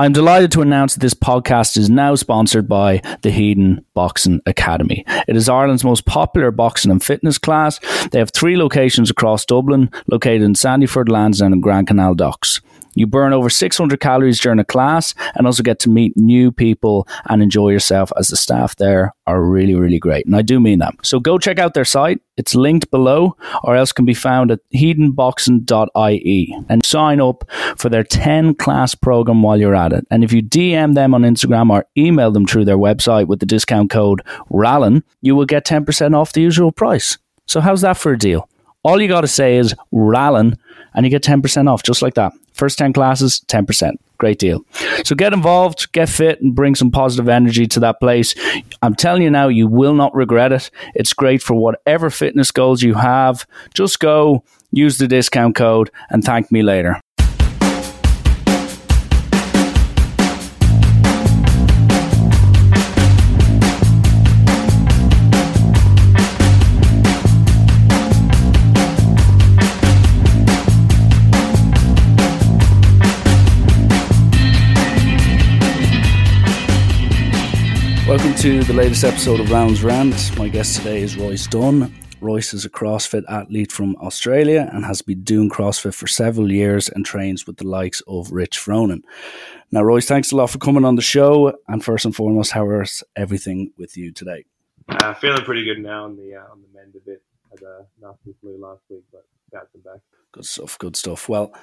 I'm delighted to announce that this podcast is now sponsored by the Hedon Boxing Academy. It is Ireland's most popular boxing and fitness class. They have three locations across Dublin, located in Sandyford, Lansdowne, and Grand Canal Docks. You burn over 600 calories during a class and also get to meet new people and enjoy yourself as the staff there are really, really great. And I do mean that. So go check out their site. It's linked below or else can be found at hedonboxing.ie and sign up for their 10 class program while you're at it. And if you DM them on Instagram or email them through their website with the discount code RALLAN, you will get 10% off the usual price. So how's that for a deal? All you got to say is RALLAN and you get 10% off just like that. First 10 classes, 10%. Great deal. So get involved, get fit, and bring some positive energy to that place. I'm telling you now, you will not regret it. It's great for whatever fitness goals you have. Just go, use the discount code, and thank me later. Welcome to the latest episode of Rounds Rant. My guest today is Royce Dunn. Royce is a CrossFit athlete from Australia and has been doing CrossFit for several years and trains with the likes of Rich Froning. Now, Royce, thanks a lot for coming on the show. And first and foremost, how is everything with you today? Uh, feeling pretty good now on the uh, on the mend a bit. Had a nasty flu last week, but got them back. Good stuff. Good stuff. Well,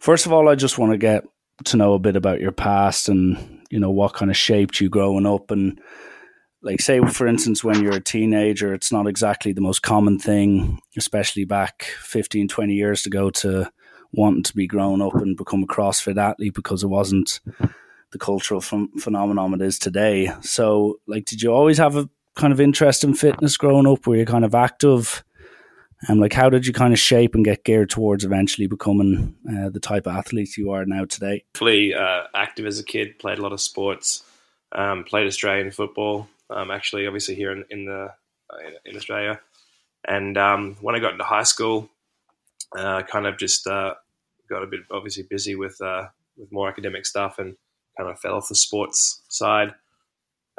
first of all, I just want to get to know a bit about your past and you know what kind of shaped you growing up? And like say for instance when you're a teenager it's not exactly the most common thing especially back 15 20 years ago to wanting to be grown up and become a crossfit athlete because it wasn't the cultural ph- phenomenon it is today. So like did you always have a kind of interest in fitness growing up? Were you kind of active and like how did you kind of shape and get geared towards eventually becoming uh, the type of athlete you are now today Fully uh, active as a kid, played a lot of sports, um, played Australian football. Um, actually, obviously here in, in the uh, in, Australia, and um, when I got into high school, uh, kind of just uh, got a bit obviously busy with uh, with more academic stuff and kind of fell off the sports side.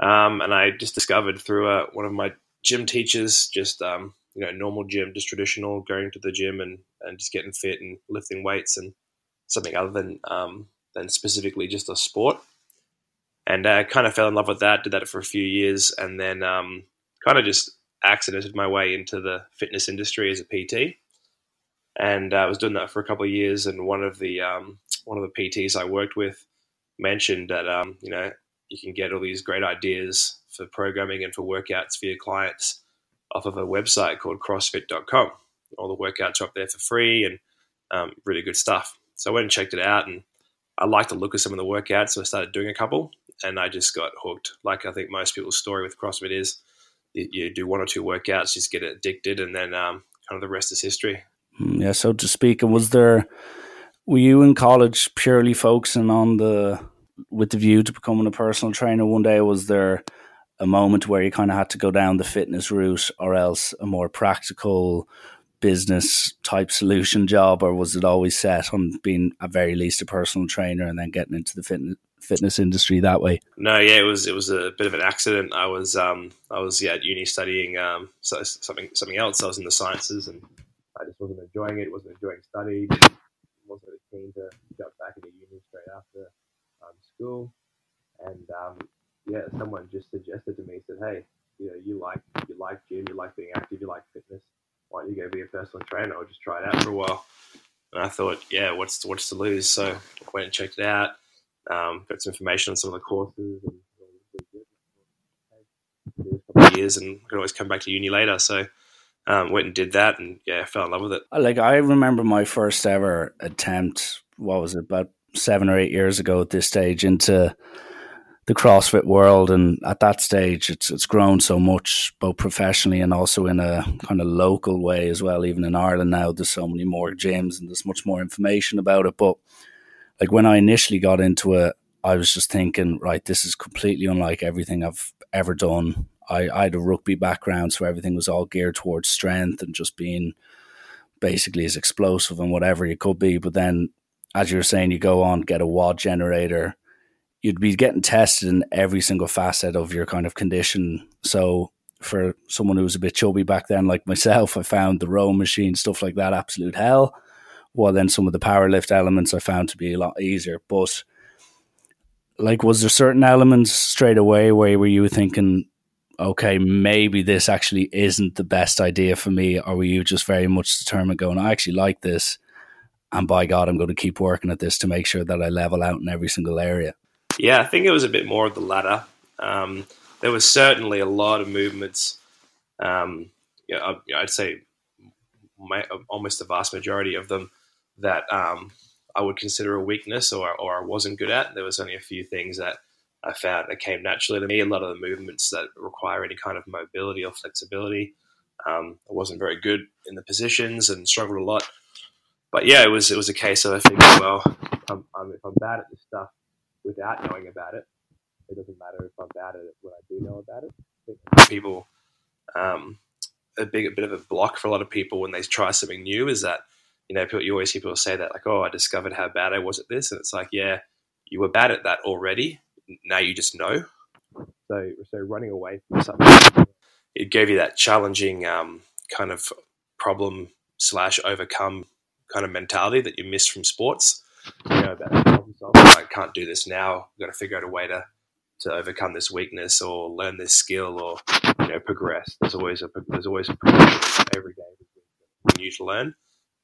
Um, and I just discovered through one of my gym teachers, just um, you know, normal gym, just traditional, going to the gym and, and just getting fit and lifting weights and something other than um, than specifically just a sport. And I kind of fell in love with that. Did that for a few years, and then um, kind of just accidented my way into the fitness industry as a PT. And uh, I was doing that for a couple of years. And one of the um, one of the PTs I worked with mentioned that um, you know you can get all these great ideas for programming and for workouts for your clients off of a website called CrossFit.com. All the workouts are up there for free and um, really good stuff. So I went and checked it out, and I liked the look of some of the workouts, so I started doing a couple, and I just got hooked. Like I think most people's story with CrossFit is, you, do one or two workouts, just get addicted, and then um, kind of the rest is history. Mm, Yeah, so to speak, and was there were you in college purely focusing on the with the view to becoming a personal trainer one day? Was there a moment where you kind of had to go down the fitness route, or else a more practical business type solution job, or was it always set on being at very least a personal trainer and then getting into the fitness fitness industry that way? No, yeah, it was it was a bit of an accident. I was um, I was yeah at uni studying um, so, something something else. I was in the sciences, and I just wasn't enjoying it. wasn't enjoying study. wasn't keen to jump back into uni straight after um, school. And um, yeah, someone just suggested to me, said, "Hey, you know, you like you like gym, you like being active, you like fitness. Why don't you go be a personal trainer or just try it out for a while?" And I thought, yeah, what's what's to lose? So I went and checked it out. Um, got some information on some of the courses and years and could always come back to uni later. So um, went and did that and yeah, fell in love with it. Like I remember my first ever attempt. What was it? About seven or eight years ago at this stage into the CrossFit world, and at that stage, it's it's grown so much, both professionally and also in a kind of local way as well. Even in Ireland now, there's so many more gyms and there's much more information about it. But like when I initially got into it, I was just thinking, right, this is completely unlike everything I've ever done. I, I had a rugby background, so everything was all geared towards strength and just being basically as explosive and whatever you could be. But then, as you were saying, you go on, get a WOD generator, you'd be getting tested in every single facet of your kind of condition. So for someone who was a bit chubby back then, like myself, I found the row machine, stuff like that, absolute hell. Well, then some of the power lift elements I found to be a lot easier. But like, was there certain elements straight away where were you thinking, okay, maybe this actually isn't the best idea for me? Or were you just very much determined going, I actually like this. And by God, I'm going to keep working at this to make sure that I level out in every single area. Yeah, I think it was a bit more of the latter. Um, there was certainly a lot of movements. Um, yeah, I'd say my, almost the vast majority of them that um, I would consider a weakness or, or I wasn't good at. There was only a few things that I found that came naturally to me. A lot of the movements that require any kind of mobility or flexibility. Um, I wasn't very good in the positions and struggled a lot. But yeah, it was it was a case of I think, well, I'm, I'm, if I'm bad at this stuff without knowing about it, it doesn't matter if I'm bad at it when I do know about it. people, um, a big a bit of a block for a lot of people when they try something new is that you know, you always hear people say that, like, oh, I discovered how bad I was at this. And it's like, yeah, you were bad at that already. Now you just know. So, so running away from something, it gave you that challenging um, kind of problem slash overcome kind of mentality that you miss from sports. You know, about I can't do this now. I've got to figure out a way to, to overcome this weakness or learn this skill or, you know, progress. There's always a, there's always a progression every day new to learn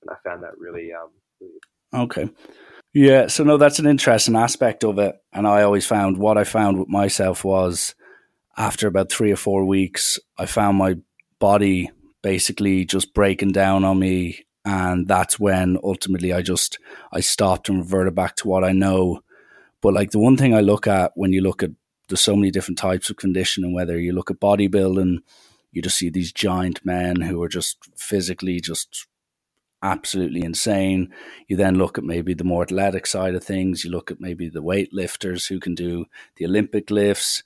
and I found that really, um, really okay. Yeah, so no, that's an interesting aspect of it, and I always found what I found with myself was after about three or four weeks, I found my body basically just breaking down on me, and that's when ultimately I just I stopped and reverted back to what I know. But like the one thing I look at when you look at there's so many different types of conditioning, whether you look at bodybuilding, you just see these giant men who are just physically just absolutely insane. You then look at maybe the more athletic side of things. You look at maybe the weightlifters who can do the Olympic lifts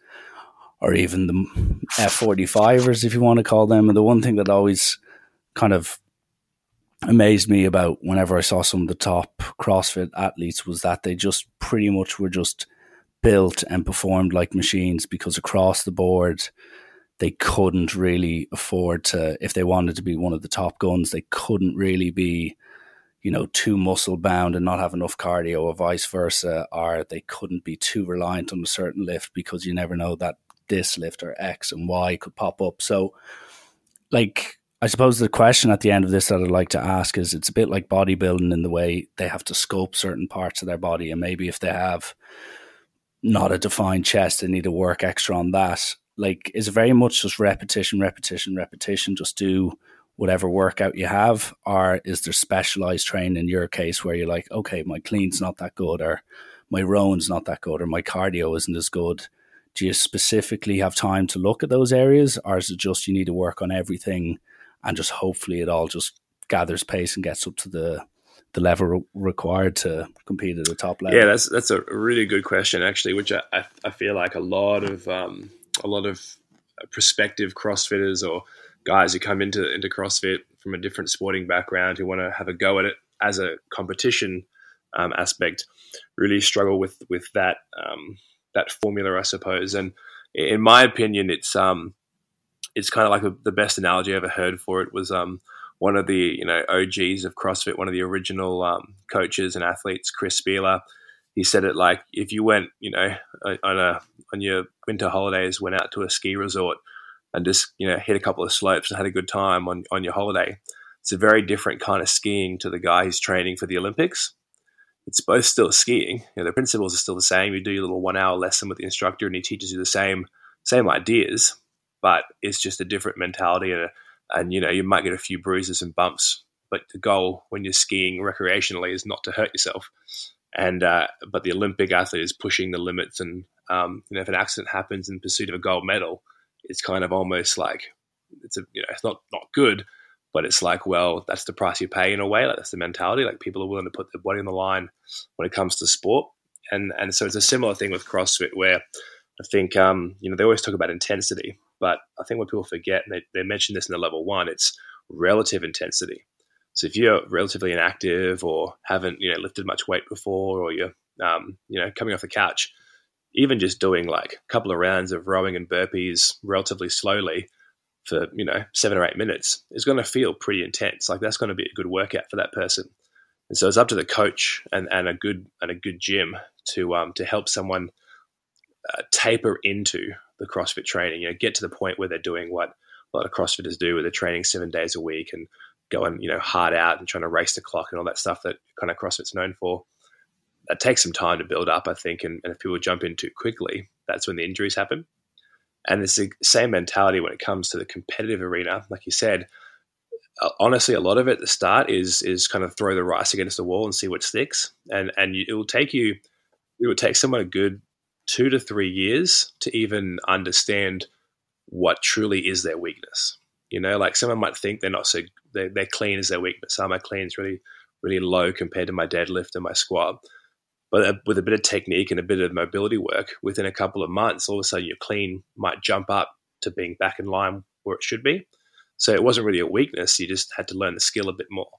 or even the F45ers, if you want to call them. And the one thing that always kind of amazed me about whenever I saw some of the top CrossFit athletes was that they just pretty much were just built and performed like machines because across the board, they couldn't really afford to if they wanted to be one of the top guns they couldn't really be you know too muscle bound and not have enough cardio or vice versa or they couldn't be too reliant on a certain lift because you never know that this lift or x and y could pop up. So like i suppose the question at the end of this that i'd like to ask is it's a bit like bodybuilding in the way they have to sculpt certain parts of their body and maybe if they have not a defined chest they need to work extra on that like is it very much just repetition, repetition, repetition. Just do whatever workout you have, or is there specialized training in your case where you're like, okay, my clean's not that good, or my rowing's not that good, or my cardio isn't as good? Do you specifically have time to look at those areas, or is it just you need to work on everything and just hopefully it all just gathers pace and gets up to the the level re- required to compete at the top level? Yeah, that's that's a really good question actually, which I, I, I feel like a lot of um, a lot of prospective CrossFitters or guys who come into into CrossFit from a different sporting background who want to have a go at it as a competition um, aspect really struggle with with that um, that formula, I suppose. And in my opinion, it's um it's kind of like a, the best analogy I ever heard for it was um one of the you know OGs of CrossFit, one of the original um, coaches and athletes, Chris Spealler he said it like if you went, you know, on a on your winter holidays, went out to a ski resort and just you know hit a couple of slopes and had a good time on on your holiday. It's a very different kind of skiing to the guy who's training for the Olympics. It's both still skiing. You know, the principles are still the same. You do your little one hour lesson with the instructor, and he teaches you the same same ideas, but it's just a different mentality and. And you know you might get a few bruises and bumps but the goal when you're skiing recreationally is not to hurt yourself and uh, but the Olympic athlete is pushing the limits, and um, you know if an accident happens in pursuit of a gold medal, it's kind of almost like it's a you know it's not not good, but it's like well that's the price you pay in a way. Like that's the mentality. Like people are willing to put their body on the line when it comes to sport, and and so it's a similar thing with CrossFit where I think um, you know they always talk about intensity, but I think what people forget, and they, they mention this in the level one, it's relative intensity. So if you're relatively inactive or haven't you know lifted much weight before, or you're um, you know coming off the couch, even just doing like a couple of rounds of rowing and burpees relatively slowly for you know seven or eight minutes is going to feel pretty intense. Like that's going to be a good workout for that person. And so it's up to the coach and, and a good and a good gym to um, to help someone uh, taper into the CrossFit training. You know, get to the point where they're doing what a lot of CrossFitters do, where they're training seven days a week and going you know hard out and trying to race the clock and all that stuff that kind of CrossFit's known for. That takes some time to build up, I think, and, and if people jump in too quickly, that's when the injuries happen. And it's the same mentality when it comes to the competitive arena. Like you said, uh, honestly, a lot of it at the start is is kind of throw the rice against the wall and see what sticks. And and you, it will take you, it will take someone a good two to three years to even understand what truly is their weakness. You know, like someone might think they're not so they're, clean as their weakness. Some my clean is really really low compared to my deadlift and my squat. But uh, with a bit of technique and a bit of mobility work, within a couple of months, all of a sudden your clean might jump up to being back in line where it should be. So it wasn't really a weakness. You just had to learn the skill a bit more.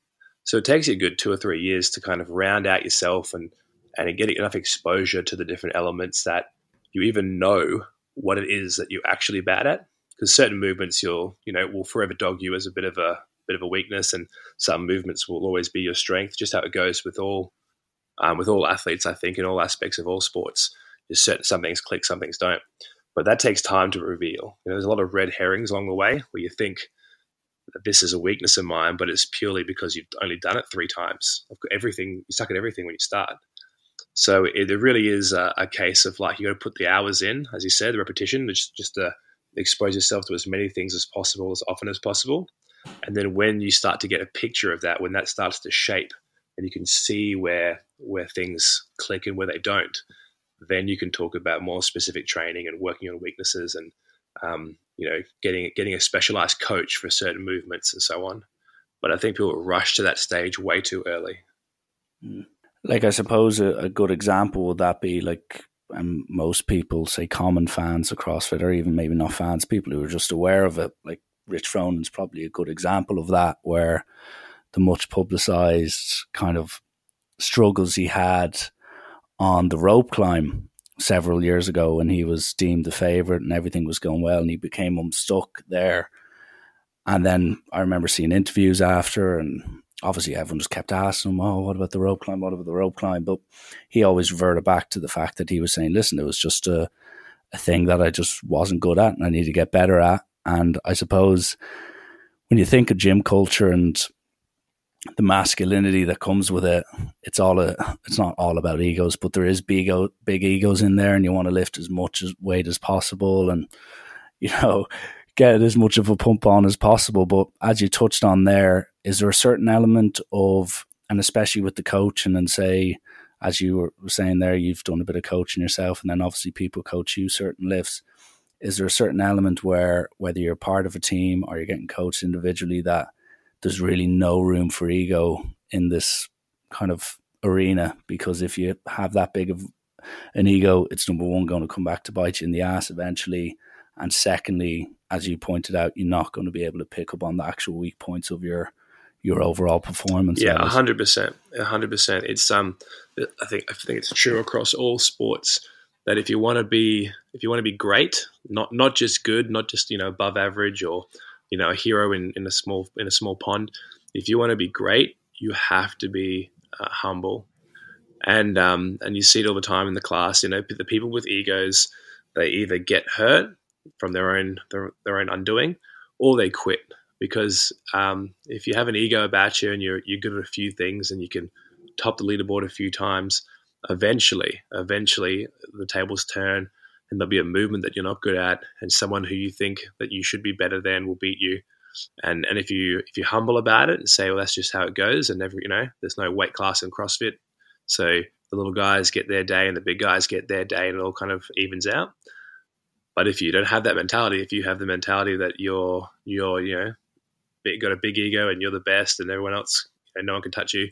So it takes you a good two or three years to kind of round out yourself and and getting enough exposure to the different elements that you even know what it is that you're actually bad at. Because certain movements you'll you know will forever dog you as a bit of a bit of a weakness, and some movements will always be your strength. Just how it goes with all um, with all athletes, I think, in all aspects of all sports. Just certain some things click, some things don't. But that takes time to reveal. You know, there's a lot of red herrings along the way where you think this is a weakness of mine, but it's purely because you've only done it three times. Everything, you suck at everything when you start. So it, it really is a, a, case of like you got to put the hours in, as you said, the repetition, just just to expose yourself to as many things as possible, as often as possible. And then when you start to get a picture of that, when that starts to shape and you can see where where things click and where they don't, then you can talk about more specific training and working on weaknesses and um, you know getting getting a specialized coach for certain movements and so on. But I think people rush to that stage way too early. Mm. Like I suppose a, a good example would that be like and most people say common fans of CrossFit or even maybe not fans, people who are just aware of it. Like Rich Froning's probably a good example of that, where the much publicized kind of struggles he had on the rope climb several years ago when he was deemed the favorite and everything was going well and he became unstuck there. And then I remember seeing interviews after and obviously everyone just kept asking him, Oh, what about the rope climb? What about the rope climb? But he always reverted back to the fact that he was saying, Listen, it was just a, a thing that I just wasn't good at and I need to get better at. And I suppose when you think of gym culture and the masculinity that comes with it. It's all a, it's not all about egos, but there is big big egos in there, and you want to lift as much weight as possible, and you know, get as much of a pump on as possible. But as you touched on there, is there a certain element of, and especially with the coaching, and say, as you were saying there, you've done a bit of coaching yourself, and then obviously people coach you certain lifts. Is there a certain element where whether you're part of a team or you're getting coached individually that there's really no room for ego in this kind of arena because if you have that big of an ego, it's number one going to come back to bite you in the ass eventually, and secondly, as you pointed out, you're not going to be able to pick up on the actual weak points of your your overall performance. Yeah, hundred percent, hundred percent. It's um, I think I think it's true across all sports that if you want to be if you want to be great, not not just good, not just you know above average or you know a hero in, in a small in a small pond. If you want to be great, you have to be uh, humble, and um, and you see it all the time in the class. You know, the people with egos, they either get hurt from their own their, their own undoing, or they quit because um, if you have an ego about you and you're you're good at a few things and you can top the leaderboard a few times, eventually, eventually the tables turn and there'll be a movement that you're not good at, and someone who you think that you should be better than will beat you. And and if you if you're humble about it and say, well, that's just how it goes, and never you know, there's no weight class in CrossFit, so the little guys get their day and the big guys get their day, and it all kind of evens out. But if you don't have that mentality, if you have the mentality that you're you're you know got a big ego and you're the best and everyone else you know, no one can touch you,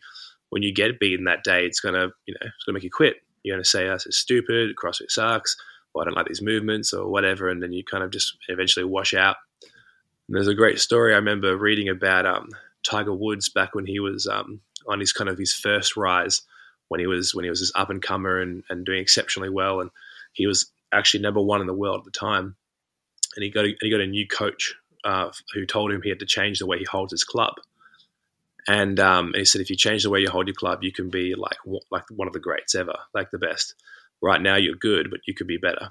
when you get beaten that day, it's gonna you know it's gonna make you quit. You're gonna say, oh, "This is stupid. CrossFit sucks." well, I don't like these movements or whatever, and then you kind of just eventually wash out. And there's a great story I remember reading about um, Tiger Woods back when he was um, on his kind of his first rise, when he was when he was this up and comer and, and doing exceptionally well, and he was actually number one in the world at the time, and he got a, he got a new coach uh, who told him he had to change the way he holds his club. And, um, and he said, if you change the way you hold your club, you can be like like one of the greats ever, like the best. Right now, you're good, but you could be better.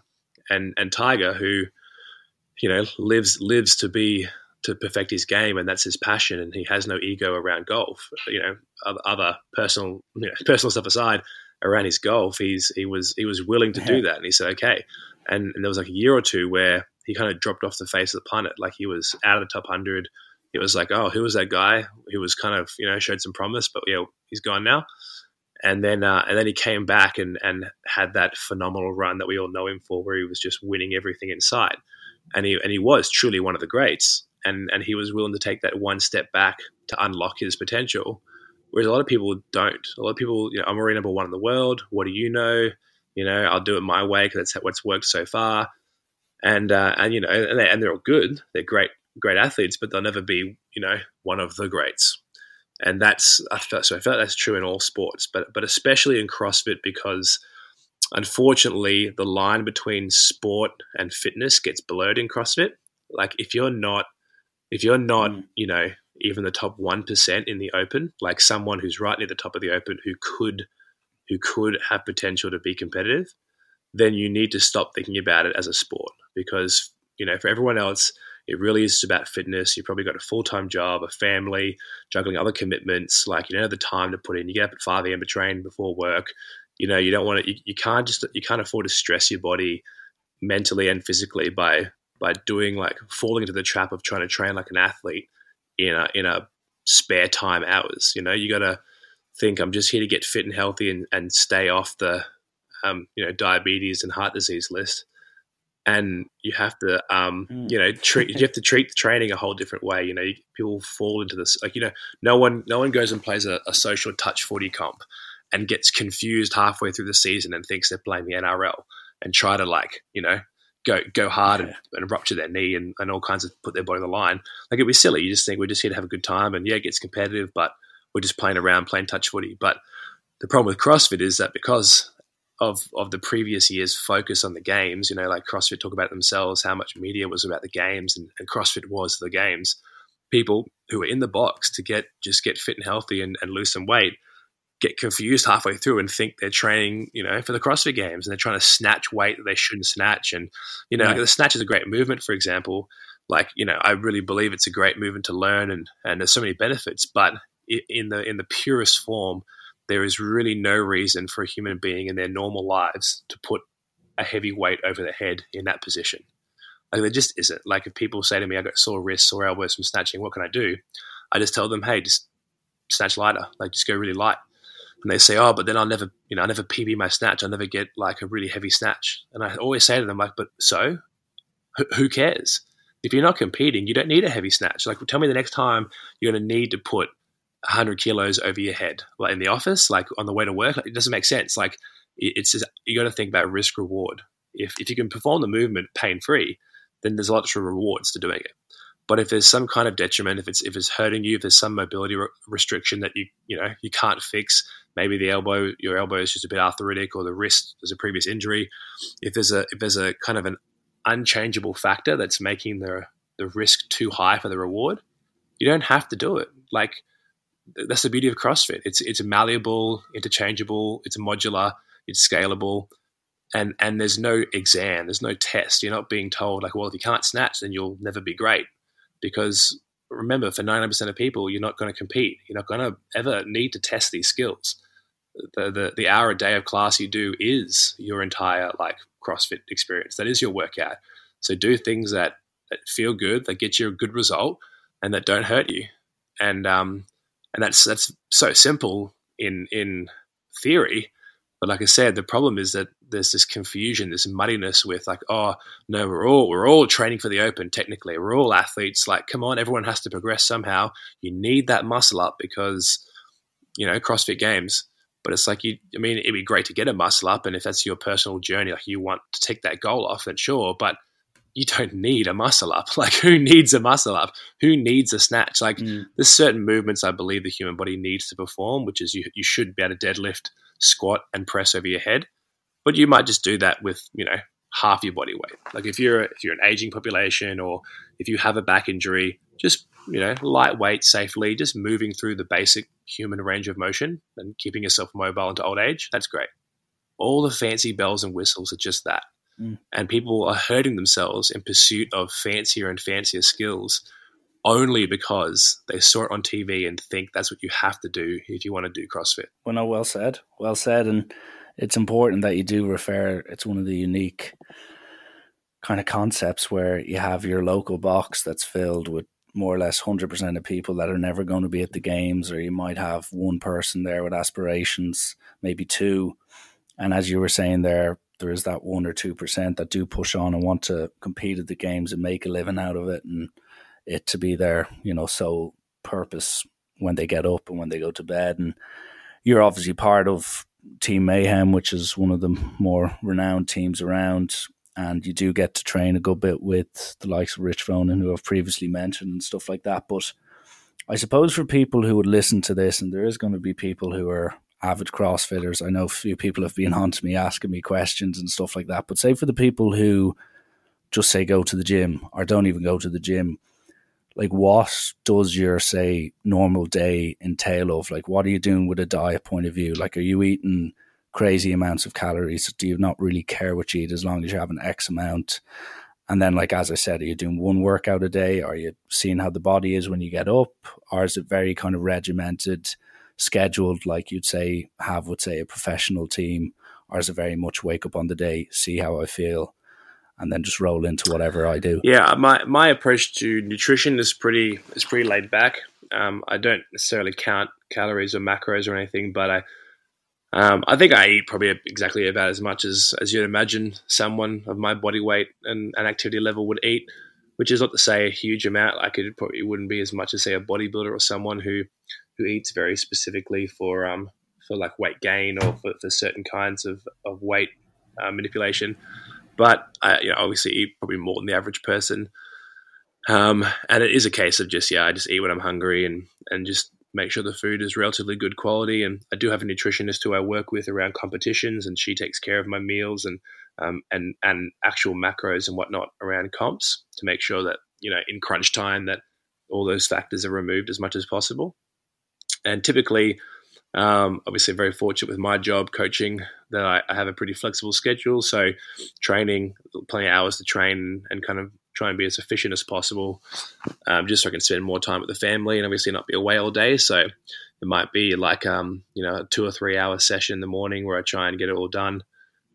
And and Tiger, who you know lives lives to be to perfect his game, and that's his passion, and he has no ego around golf. You know, other personal you know, personal stuff aside, around his golf, he's he was he was willing to do that, and he said okay. And, and there was like a year or two where he kind of dropped off the face of the planet, like he was out of the top hundred. It was like, oh, who was that guy who was kind of you know showed some promise, but yeah, he's gone now. And then uh, and then he came back and and had that phenomenal run that we all know him for, where he was just winning everything in sight, and he and he was truly one of the greats. And and he was willing to take that one step back to unlock his potential Whereas a lot of people don't. A lot of people, you know, I'm already number one in the world. What do you know? You know, I'll do it my way because that's what's worked so far. And uh, and you know, and they're, and they're all good. They're great, great athletes, but they'll never be, you know, one of the greats. And that's I felt, so I felt that's true in all sports, but but especially in CrossFit because unfortunately the line between sport and fitness gets blurred in CrossFit. Like if you're not if you're not, mm. you know, even the top 1% in the open, like someone who's right near the top of the open who could who could have potential to be competitive, then you need to stop thinking about it as a sport because, you know, for everyone else, it really is about fitness. You've probably got a full time job, a family, juggling other commitments. Like you don't have the time to put in. You get up at five a.m. to train before work. You know you don't want to. You, you can't just. You can't afford to stress your body mentally and physically by by doing like falling into the trap of trying to train like an athlete in a in a spare time hours. You know, you got to think I'm just here to get fit and healthy and, and stay off the um, you know diabetes and heart disease list. And you have to, um, mm. you know, treat. You have to treat the training a whole different way. You know, you, people fall into this. Like, you know, no one, no one goes and plays a, a social touch footy comp and gets confused halfway through the season and thinks they're playing the NRL and try to like, you know, go go hard yeah. and, and, rupture their knee and, and all kinds of put their body on the line. Like it'd be silly. You just think we're just here to have a good time and yeah, it gets competitive, but we're just playing around, playing touch footy. But the problem with CrossFit is that because of of the previous year's focus on the games, you know, like CrossFit talk about themselves, how much media was about the games and, and CrossFit was the games. People who were in the box to get just get fit and healthy and, and lose some weight get confused halfway through and think they're training, you know, for the CrossFit Games and they're trying to snatch weight that they shouldn't snatch. And you know, the snatch is a great movement, for example. Like you know, I really believe it's a great movement to learn, and and there's so many benefits. But in the in the purest form, there is really no reason for a human being in their normal lives to put a heavy weight over their head in that position. Like there just isn't. Like if people say to me, "I got sore wrists sore elbows from snatching, what can I do?" I just tell them, "Hey, just snatch lighter. Like just go really light." and they say, "Oh, but then I'll never, you know, I never PB my snatch. I'll never get like a really heavy snatch." And I always say to them, like, "But so, H- who cares? If you're not competing, you don't need a heavy snatch. Like, tell me the next time you're going to need to put 100 kilos over your head, like in the office, like on the way to work. Like, it doesn't make sense. Like, it's just, you got to think about risk reward. If if you can perform the movement pain free, then there's lots of rewards to doing it. But if there's some kind of detriment, if it's if it's hurting you, if there's some mobility re- restriction that you you know you can't fix, maybe the elbow your elbow is just a bit arthritic, or the wrist there's a previous injury. If there's a if there's a kind of an unchangeable factor that's making the the risk too high for the reward, you don't have to do it. Like that's the beauty of CrossFit. It's it's malleable, interchangeable, it's modular, it's scalable, and and there's no exam, there's no test. You're not being told like, well, if you can't snatch, then you'll never be great because remember, for 90% of people, you're not going to compete. You're not going to ever need to test these skills. The, the, the hour a day of class you do is your entire like CrossFit experience. That is your workout. So do things that, that feel good, that get you a good result, and that don't hurt you. And um, and that's that's so simple in in theory, but like I said, the problem is that there's this confusion, this muddiness with like, oh no, we're all we're all training for the open. Technically, we're all athletes. Like, come on, everyone has to progress somehow. You need that muscle up because you know CrossFit Games. But it's like you. I mean, it'd be great to get a muscle up, and if that's your personal journey, like you want to take that goal off, then sure. But you don't need a muscle up. Like, who needs a muscle up? Who needs a snatch? Like, mm. there's certain movements I believe the human body needs to perform, which is you you should be able to deadlift, squat, and press over your head but you might just do that with you know half your body weight. Like if you're if you're an aging population or if you have a back injury, just you know lightweight, safely, just moving through the basic human range of motion and keeping yourself mobile into old age. That's great. All the fancy bells and whistles are just that. Mm. And people are hurting themselves in pursuit of fancier and fancier skills only because they saw it on TV and think that's what you have to do if you want to do CrossFit. Well, no, well said. Well said. And it's important that you do refer. It's one of the unique kind of concepts where you have your local box that's filled with more or less 100% of people that are never going to be at the games, or you might have one person there with aspirations, maybe two. And as you were saying there, there is that one or 2% that do push on and want to compete at the games and make a living out of it and it to be their, you know, sole purpose when they get up and when they go to bed. And you're obviously part of Team Mayhem, which is one of the more renowned teams around. And you do get to train a good bit with the likes of Rich Froning, who I've previously mentioned, and stuff like that. But I suppose for people who would listen to this, and there is going to be people who are avid CrossFitters, I know a few people have been on to me asking me questions and stuff like that. But say for the people who just say go to the gym or don't even go to the gym, like what does your say normal day entail of? Like what are you doing with a diet point of view? Like are you eating crazy amounts of calories? Do you not really care what you eat as long as you have an x amount? And then like as i said are you doing one workout a day? Are you seeing how the body is when you get up? Or is it very kind of regimented scheduled like you'd say have would say a professional team or is it very much wake up on the day see how i feel and then just roll into whatever I do. Yeah, my my approach to nutrition is pretty is pretty laid back. Um, I don't necessarily count calories or macros or anything, but I um, I think I eat probably exactly about as much as as you'd imagine someone of my body weight and, and activity level would eat. Which is not to say a huge amount. Like it probably wouldn't be as much as say a bodybuilder or someone who who eats very specifically for um for like weight gain or for, for certain kinds of of weight uh, manipulation but I you know, obviously eat probably more than the average person. Um, and it is a case of just yeah, I just eat when I'm hungry and and just make sure the food is relatively good quality. And I do have a nutritionist who I work with around competitions, and she takes care of my meals and um, and and actual macros and whatnot around comps to make sure that you know in crunch time that all those factors are removed as much as possible. And typically, um, obviously, very fortunate with my job coaching that I, I, have a pretty flexible schedule. So, training, plenty of hours to train, and kind of try and be as efficient as possible, um, just so I can spend more time with the family and obviously not be away all day. So, it might be like um, you know a two or three hour session in the morning where I try and get it all done.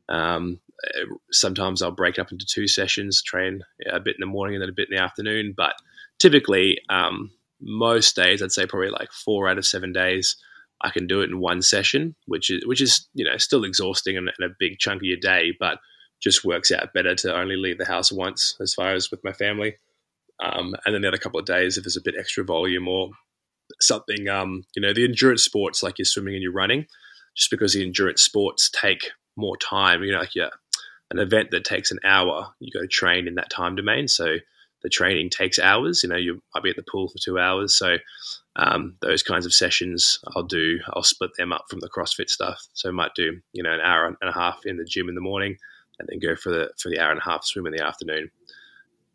Um, sometimes I'll break up into two sessions, train a bit in the morning and then a bit in the afternoon. But typically, um, most days, I'd say probably like four out of seven days I can do it in one session, which is which is you know still exhausting and, and, a big chunk of your day, but just works out better to only leave the house once as far as with my family. Um, and then the other couple of days, if there's a bit extra volume or something, um, you know, the endurance sports like your swimming and your running, just because the endurance sports take more time, you know, like yeah, an event that takes an hour, you to train in that time domain. So the training takes hours. You know, you might be at the pool for two hours, so um, those kinds of sessions I'll do. I'll split them up from the CrossFit stuff. So I might do you know an hour and a half in the gym in the morning, and then go for the for the hour and a half swim in the afternoon.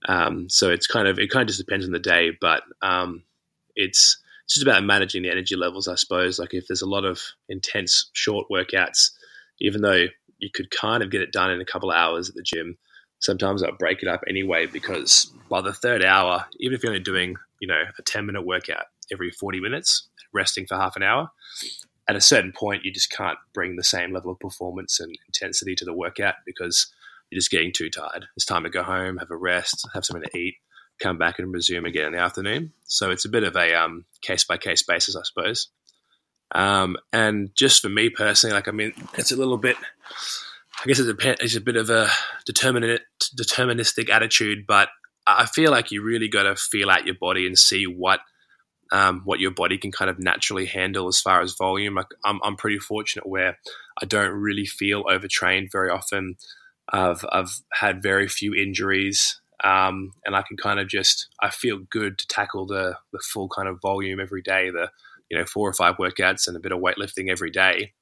Um, so it's kind of it kind of just depends on the day, but um, it's it's just about managing the energy levels, I suppose. Like if there's a lot of intense short workouts, even though you could kind of get it done in a couple of hours at the gym, sometimes I'll break it up anyway because by the third hour, even if you're only doing, you know, a 10 minute workout every 40 minutes, resting for half an hour, at a certain point, you just can't bring the same level of performance and intensity to the workout because you're just getting too tired. It's time to go home, have a rest, have something to eat, come back and resume again in the afternoon. So it's a bit of a case by case basis, I suppose. Um, and just for me personally, like, I mean, it's a little bit I guess it's a, it's a bit of a deterministic attitude, but I feel like you really got to feel out your body and see what um, what your body can kind of naturally handle as far as volume. Like I'm, I'm pretty fortunate where I don't really feel overtrained very often. I've, I've had very few injuries, um, and I can kind of just I feel good to tackle the the full kind of volume every day. The you know four or five workouts and a bit of weightlifting every day.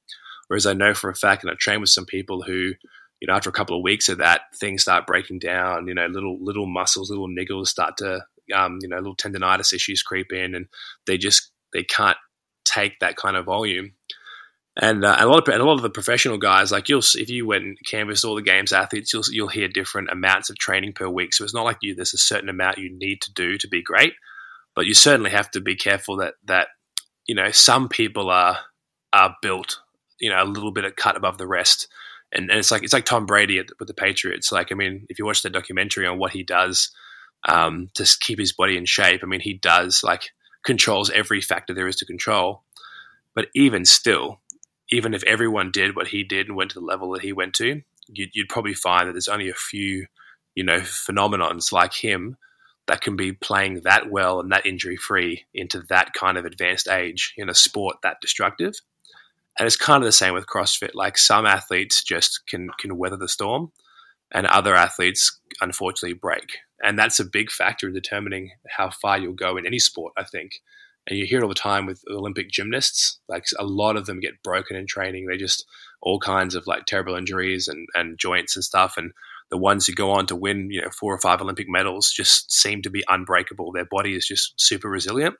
Whereas I know for a fact, and I've trained with some people who, you know, after a couple of weeks of that, things start breaking down. You know, little little muscles, little niggles start to, um, you know, little tendonitis issues creep in, and they just they can't take that kind of volume. And, uh, a lot of and a lot of the professional guys, like you'll if you went and canvassed all the games athletes, you'll you'll hear different amounts of training per week. So it's not like you there's a certain amount you need to do to be great, but you certainly have to be careful that that you know some people are are built you know a little bit of cut above the rest. And, and it's like it's like Tom Brady at, with the Patriots. Like I mean, if you watch the documentary on what he does um, to keep his body in shape, I mean, he does like controls every factor there is to control. But even still, even if everyone did what he did and went to the level that he went to, you'd, you'd probably find that there's only a few, you know, phenomenons like him that can be playing that well and that injury free into that kind of advanced age in a sport that destructive. And it's kind of the same with CrossFit. Like some athletes just can can weather the storm, and other athletes unfortunately break. And that's a big factor in determining how far you'll go in any sport. I think and you hear it all the time with Olympic gymnasts. Like a lot of them get broken in training. They just all kinds of like terrible injuries and, and joints and stuff. And the ones who go on to win, you know, four or five Olympic medals just seem to be unbreakable. Their body is just super resilient.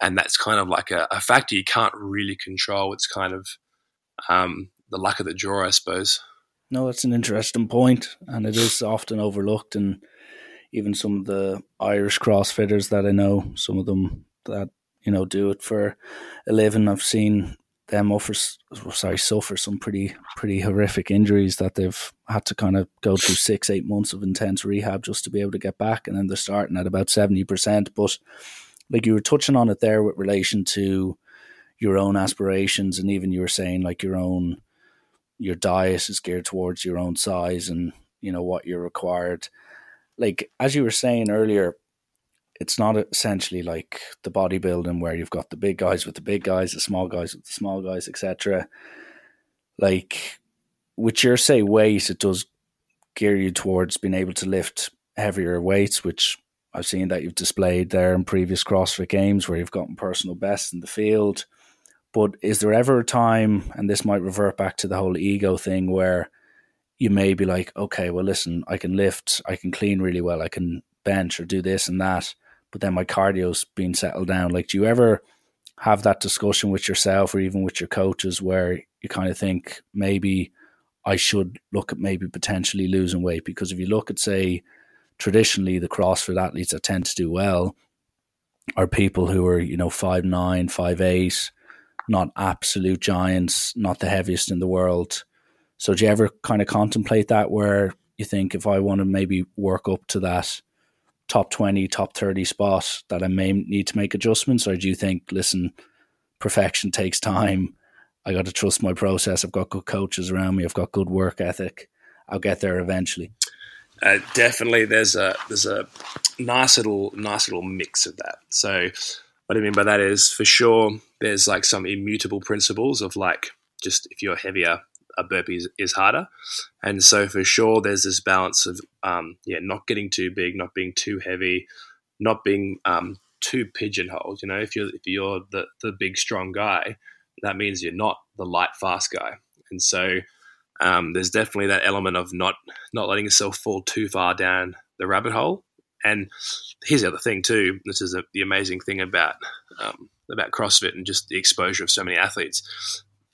And that's kind of like a, a factor you can't really control. It's kind of um, the luck of the draw, I suppose. No, that's an interesting point, and it is often overlooked. And even some of the Irish CrossFitters that I know, some of them that you know, do it for a living. I've seen them offer, sorry, suffer some pretty pretty horrific injuries that they've had to kind of go through six eight months of intense rehab just to be able to get back, and then they're starting at about seventy percent. But like you were touching on it there with relation to your own aspirations, and even you were saying like your own your diet is geared towards your own size and you know what you're required. Like as you were saying earlier, it's not essentially like the bodybuilding where you've got the big guys with the big guys, the small guys with the small guys, etc. Like with your say weight, it does gear you towards being able to lift heavier weights, which I've seen that you've displayed there in previous CrossFit games where you've gotten personal best in the field. But is there ever a time, and this might revert back to the whole ego thing, where you may be like, okay, well, listen, I can lift, I can clean really well, I can bench or do this and that, but then my cardio's been settled down. Like, do you ever have that discussion with yourself or even with your coaches where you kind of think maybe I should look at maybe potentially losing weight? Because if you look at, say, traditionally the CrossFit athletes that tend to do well are people who are, you know, five nine, five eight, not absolute giants, not the heaviest in the world. So do you ever kind of contemplate that where you think if I want to maybe work up to that top 20, top 30 spot that I may need to make adjustments? Or do you think, listen, perfection takes time? I got to trust my process. I've got good coaches around me. I've got good work ethic. I'll get there eventually. Uh, definitely, there's a there's a nice little nice little mix of that. So, what I mean by that is, for sure, there's like some immutable principles of like just if you're heavier, a burpee is, is harder. And so for sure, there's this balance of um, yeah, not getting too big, not being too heavy, not being um, too pigeonholed. You know, if you're if you're the the big strong guy, that means you're not the light fast guy. And so um, there's definitely that element of not not letting yourself fall too far down the rabbit hole. And here's the other thing too. This is a, the amazing thing about um, about CrossFit and just the exposure of so many athletes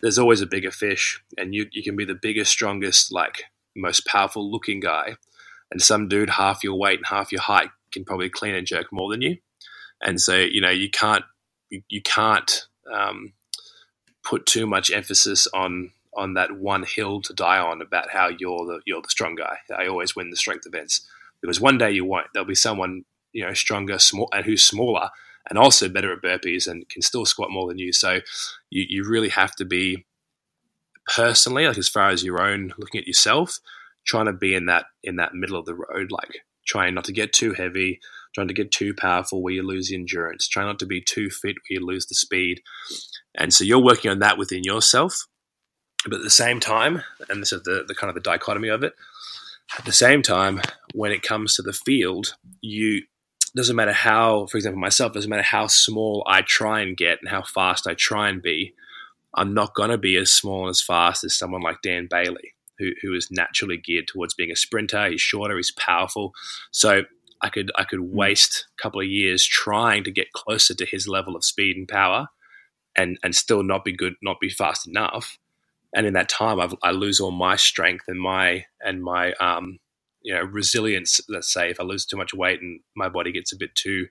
there's always a bigger fish, and you you can be the biggest, strongest, like most powerful looking guy, and some dude half your weight and half your height can probably clean and jerk more than you, and so you know you can't you, you can't um, put too much emphasis on on that one hill to die on about how you're the you're the strong guy. I always win the strength events because one day you won't. There'll be someone you know stronger, small, and who's smaller and also better at burpees and can still squat more than you. So you, you really have to be personally, like as far as your own looking at yourself, trying to be in that in that middle of the road, like trying not to get too heavy, trying to get too powerful where you lose the endurance, trying not to be too fit where you lose the speed. And so you're working on that within yourself. But at the same time, and this is the, the kind of the dichotomy of it, at the same time, when it comes to the field, you doesn't matter how, for example, myself, doesn't matter how small I try and get and how fast I try and be, I'm not going to be as small and as fast as someone like Dan Bailey, who, who is naturally geared towards being a sprinter. He's shorter, he's powerful. So I could I could hmm. waste a couple of years trying to get closer to his level of speed and power, and and still not be good, not be fast enough. And in that time, I've, i lose all my strength and my and my um, you know resilience. Let's say if I lose too much weight and my body gets a bit too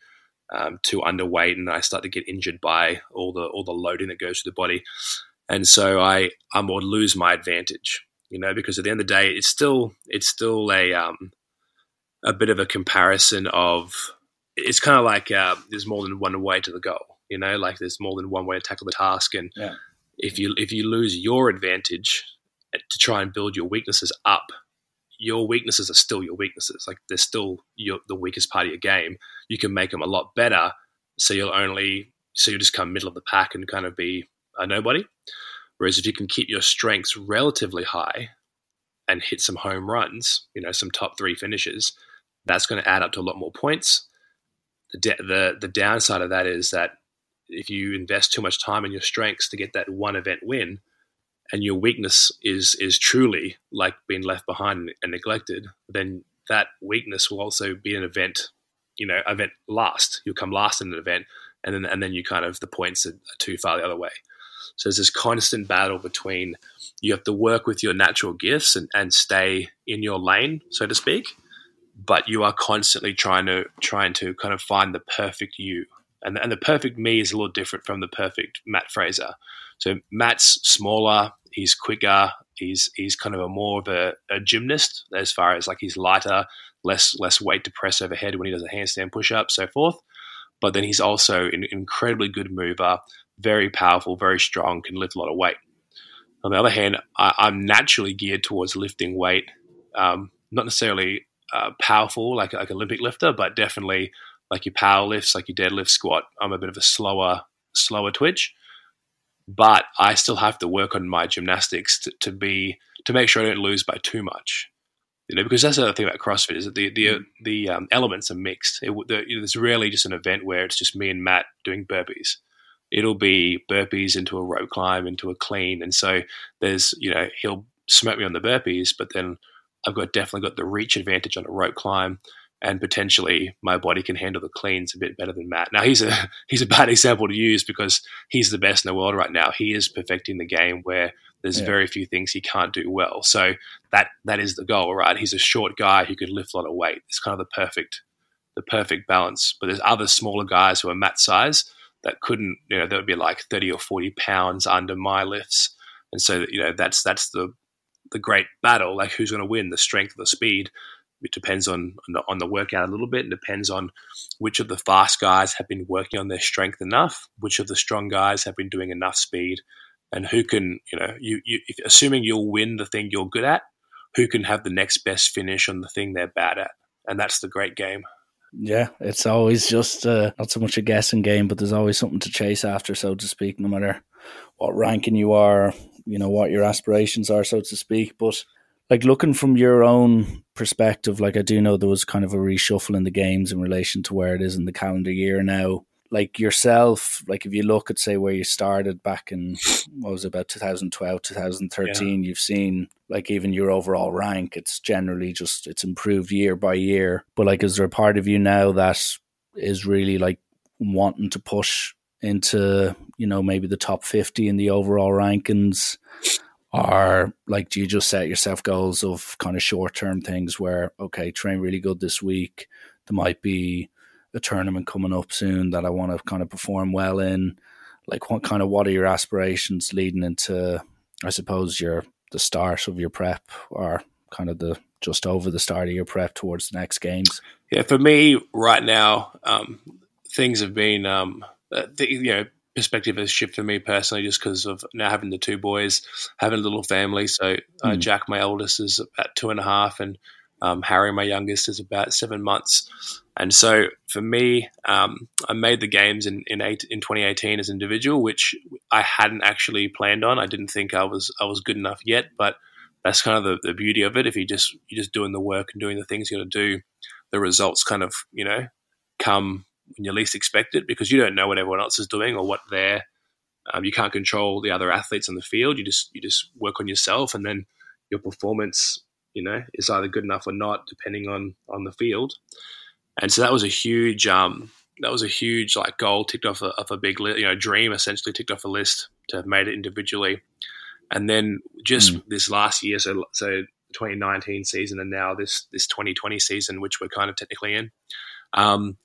um, too underweight, and I start to get injured by all the all the loading that goes to the body, and so I I would lose my advantage. You know, because at the end of the day, it's still it's still a um, a bit of a comparison of it's kind of like uh, there's more than one way to the goal. You know, like there's more than one way to tackle the task, and yeah. If you if you lose your advantage uh, to try and build your weaknesses up, your weaknesses are still your weaknesses. Like they're still your, the weakest part of your game. You can make them a lot better, so you'll only so you'll just come middle of the pack and kind of be a nobody. Whereas if you can keep your strengths relatively high and hit some home runs, you know, some top three finishes, that's going to add up to a lot more points. The, de- the the downside of that is that if you invest too much time in your strengths to get that one event win, and your weakness is is truly like being left behind and neglected, then that weakness will also be an event, you know, event last. You'll come last in an event, and then and then you kind of the points are, are too far the other way. So there's this constant battle between you have to work with your natural gifts and, and stay in your lane, so to speak, but you are constantly trying to trying to kind of find the perfect you. And, and the perfect me is a little different from the perfect Matt Fraser. So Matt's smaller, he's quicker, he's he's kind of a more of a, a, gymnast as far as like he's lighter, less less weight to press overhead when he does a handstand push up, so forth. But then he's also an incredibly good mover, very powerful, very strong, can lift a lot of weight. On the other hand, I, am naturally geared towards lifting weight, um, not necessarily uh, powerful like like Olympic lifter, but definitely like your power lifts, like your deadlift, squat. I'm a bit of a slower slower twitch, but I still have to work on my gymnastics to, to be to make sure I don't lose by too much. You know, because that's the other thing about CrossFit is that the the mm. the um, elements are mixed. It, the, you know, there's rarely just an event where it's just me and Matt doing burpees. It'll be burpees into a rope climb, into a clean, and so there's you know he'll smoke me on the burpees, but then I've got definitely got the reach advantage on a rope climb, and potentially my body can handle the cleans a bit better than Matt. Now he's a he's a bad example to use because he's the best in the world right now. He is perfecting the game where there's yeah. very few things he can't do well. So that that is the goal, right? He's a short guy who could lift a lot of weight. It's kind of the perfect the perfect balance. But there's other smaller guys who are Matt size that couldn't, you know, that would be like 30 or 40 pounds under my lifts. And so, you know, that's that's the the great battle, like who's going to win, the strength or the speed. It depends on on the, workout a little bit. It depends on which of the fast guys have been working on their strength enough, which of the strong guys have been doing enough speed, and who can you know you, you if, assuming you'll win the thing you're good at, who can have the next best finish on the thing they're bad at, and that's the great game. Yeah, it's always just uh, not so much a guessing game, but there's always something to chase after, so to speak, no matter what ranking you are, you know what your aspirations are, so to speak. But like looking from your own perspective, like I do know there was kind of a reshuffle in the games in relation to where it is in the calendar year now. Like yourself, like if you look at say where you started back in what was it, about 2012, 2013, yeah. you've seen like even your overall rank, it's generally just it's improved year by year. But like is there a part of you now that is really like wanting to push into you know maybe the top 50 in the overall rankings or like do you just set yourself goals of kind of short term things where okay train really good this week. There might be a tournament coming up soon that i want to kind of perform well in. Like what kind of what are your aspirations leading into i suppose your the start of your prep or kind of the just over the start of your prep towards the next games? Yeah for me right now um, things have been um, uh, the, you know perspective has shifted for me personally just because of now having the two boys, having a little family. So uh, mm. Jack, my eldest, is about two and a half, and um, Harry, my youngest, is about seven months. And so for me, um, I made the games in in, eight, in 2018 as an individual, which I hadn't actually planned on. I didn't think I was I was good enough yet, but that's kind of the, the beauty of it. If you just you're just doing the work and doing the things you got to do, the results kind of you know come when you least expect it because you don't know what everyone else is doing or what their Um, you can't control the other athletes on the field. You just you just work on yourself, and then your performance, you know, is either good enough or not, depending on on the field. And so that was a huge um, that was a huge like goal ticked off a, of a big you know dream essentially ticked off a list to have made it individually. And then just mm. this last year, so so 2019 season and now this this 2020 season, which we're kind of technically in. Um,